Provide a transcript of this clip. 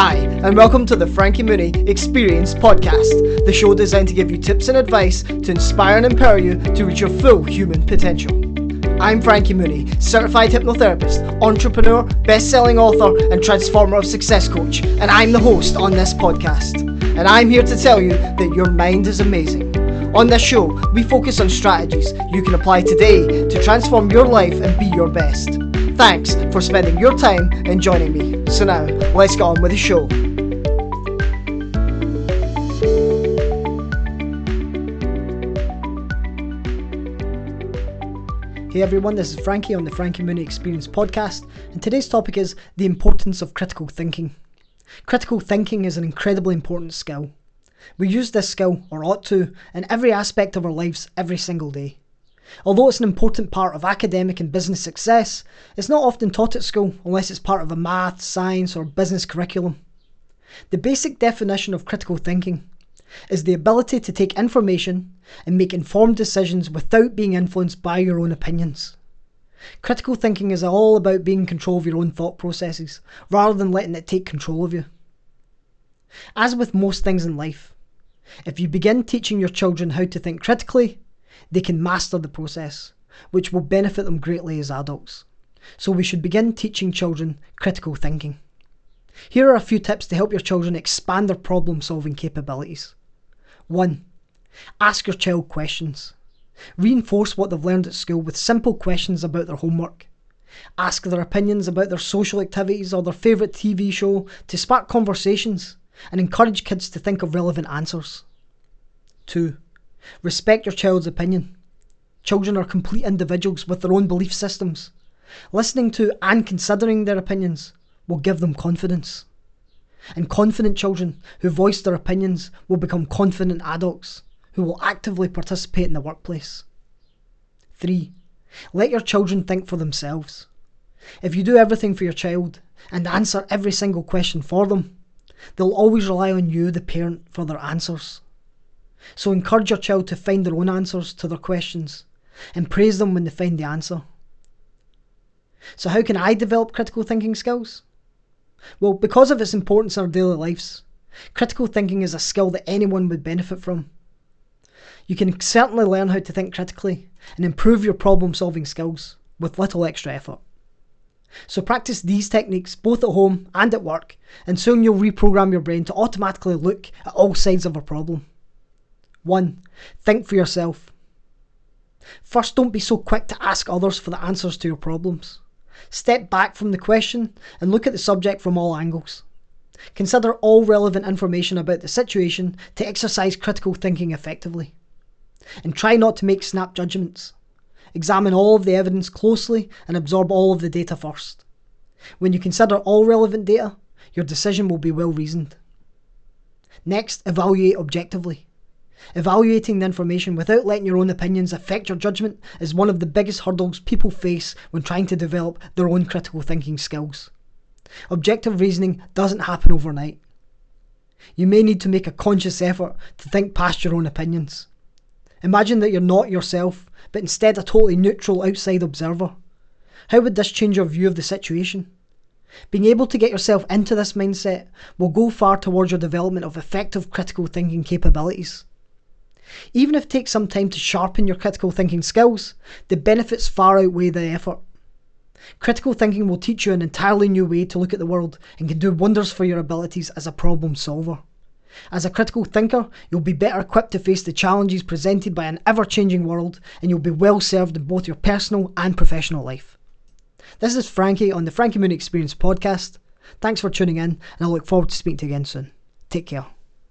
Hi, and welcome to the Frankie Mooney Experience Podcast, the show designed to give you tips and advice to inspire and empower you to reach your full human potential. I'm Frankie Mooney, certified hypnotherapist, entrepreneur, best selling author, and transformer of success coach, and I'm the host on this podcast. And I'm here to tell you that your mind is amazing. On this show, we focus on strategies you can apply today to transform your life and be your best. Thanks for spending your time and joining me. So now, let's get on with the show. Hey everyone, this is Frankie on the Frankie Mooney Experience podcast, and today's topic is the importance of critical thinking. Critical thinking is an incredibly important skill. We use this skill, or ought to, in every aspect of our lives every single day. Although it's an important part of academic and business success, it's not often taught at school unless it's part of a math, science, or business curriculum. The basic definition of critical thinking is the ability to take information and make informed decisions without being influenced by your own opinions. Critical thinking is all about being in control of your own thought processes, rather than letting it take control of you. As with most things in life, if you begin teaching your children how to think critically, they can master the process, which will benefit them greatly as adults. So we should begin teaching children critical thinking. Here are a few tips to help your children expand their problem solving capabilities. 1. Ask your child questions. Reinforce what they've learned at school with simple questions about their homework. Ask their opinions about their social activities or their favourite TV show to spark conversations and encourage kids to think of relevant answers. 2. Respect your child's opinion. Children are complete individuals with their own belief systems. Listening to and considering their opinions will give them confidence. And confident children who voice their opinions will become confident adults who will actively participate in the workplace. 3. Let your children think for themselves. If you do everything for your child and answer every single question for them, they'll always rely on you, the parent, for their answers. So encourage your child to find their own answers to their questions and praise them when they find the answer. So, how can I develop critical thinking skills? Well, because of its importance in our daily lives, critical thinking is a skill that anyone would benefit from. You can certainly learn how to think critically and improve your problem solving skills with little extra effort. So practice these techniques both at home and at work, and soon you'll reprogram your brain to automatically look at all sides of a problem. 1. Think for yourself. First, don't be so quick to ask others for the answers to your problems. Step back from the question and look at the subject from all angles. Consider all relevant information about the situation to exercise critical thinking effectively. And try not to make snap judgments. Examine all of the evidence closely and absorb all of the data first. When you consider all relevant data, your decision will be well reasoned. Next, evaluate objectively. Evaluating the information without letting your own opinions affect your judgment is one of the biggest hurdles people face when trying to develop their own critical thinking skills. Objective reasoning doesn't happen overnight. You may need to make a conscious effort to think past your own opinions. Imagine that you're not yourself, but instead a totally neutral outside observer. How would this change your view of the situation? Being able to get yourself into this mindset will go far towards your development of effective critical thinking capabilities. Even if it takes some time to sharpen your critical thinking skills, the benefits far outweigh the effort. Critical thinking will teach you an entirely new way to look at the world and can do wonders for your abilities as a problem solver. As a critical thinker, you'll be better equipped to face the challenges presented by an ever changing world, and you'll be well served in both your personal and professional life. This is Frankie on the Frankie Mooney Experience podcast. Thanks for tuning in, and I look forward to speaking to you again soon. Take care.